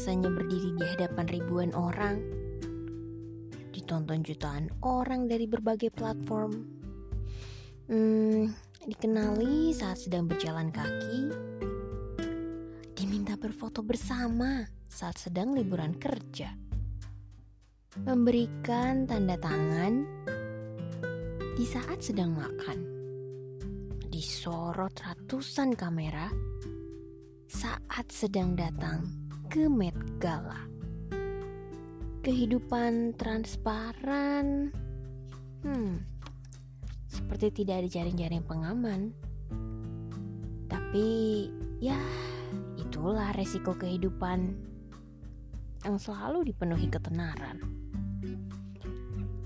Rasanya berdiri di hadapan ribuan orang? Ditonton jutaan orang dari berbagai platform. Hmm, dikenali saat sedang berjalan kaki. Diminta berfoto bersama saat sedang liburan kerja. Memberikan tanda tangan di saat sedang makan. Disorot ratusan kamera saat sedang datang ke Met Gala. Kehidupan transparan, hmm, seperti tidak ada jaring-jaring pengaman. Tapi ya, itulah resiko kehidupan yang selalu dipenuhi ketenaran.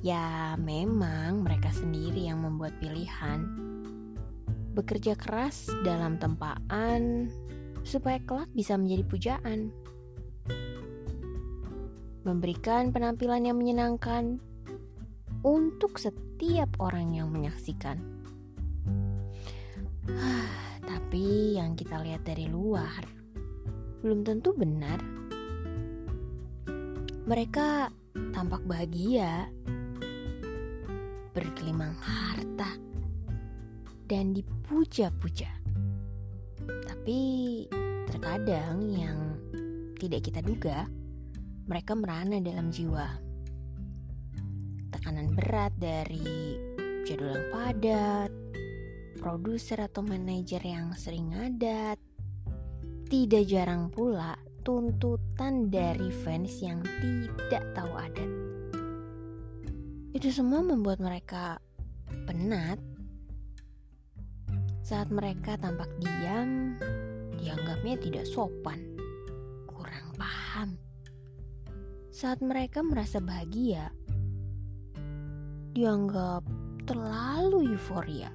Ya, memang mereka sendiri yang membuat pilihan. Bekerja keras dalam tempaan supaya kelak bisa menjadi pujaan. Memberikan penampilan yang menyenangkan untuk setiap orang yang menyaksikan. Tapi yang kita lihat dari luar belum tentu benar. Mereka tampak bahagia, berkelimang harta, dan dipuja-puja. Tapi terkadang yang tidak kita duga, mereka merana dalam jiwa. Tekanan berat dari jadwal yang padat, produser atau manajer yang sering ngadat, tidak jarang pula tuntutan dari fans yang tidak tahu adat. Itu semua membuat mereka penat saat mereka tampak diam, dianggapnya tidak sopan, kurang paham. Saat mereka merasa bahagia, dianggap terlalu euforia.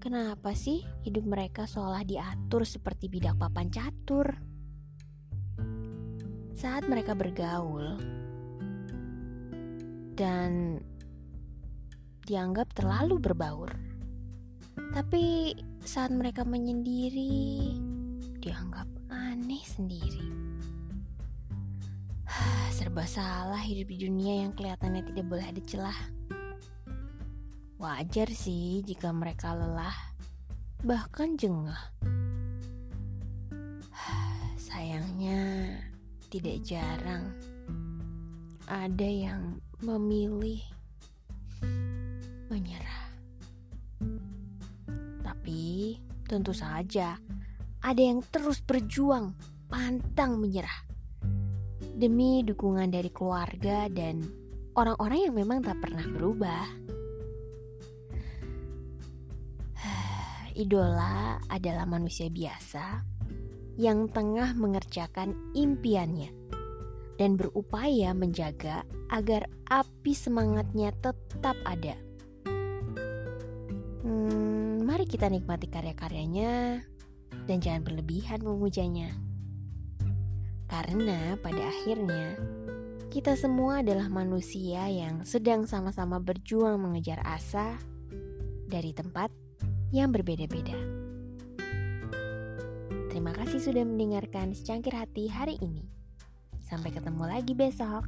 Kenapa sih hidup mereka seolah diatur seperti bidak papan catur? Saat mereka bergaul dan dianggap terlalu berbaur tapi saat mereka menyendiri, dianggap aneh sendiri. Serba salah hidup di dunia yang kelihatannya tidak boleh ada celah. Wajar sih jika mereka lelah, bahkan jengah. Sayangnya, tidak jarang ada yang memilih menyerah. Tapi tentu saja ada yang terus berjuang, pantang menyerah. Demi dukungan dari keluarga dan orang-orang yang memang tak pernah berubah. Idola adalah manusia biasa yang tengah mengerjakan impiannya dan berupaya menjaga agar api semangatnya tetap ada. Hmm, Mari kita nikmati karya-karyanya dan jangan berlebihan memujanya. Karena pada akhirnya kita semua adalah manusia yang sedang sama-sama berjuang mengejar asa dari tempat yang berbeda-beda. Terima kasih sudah mendengarkan secangkir hati hari ini. Sampai ketemu lagi besok.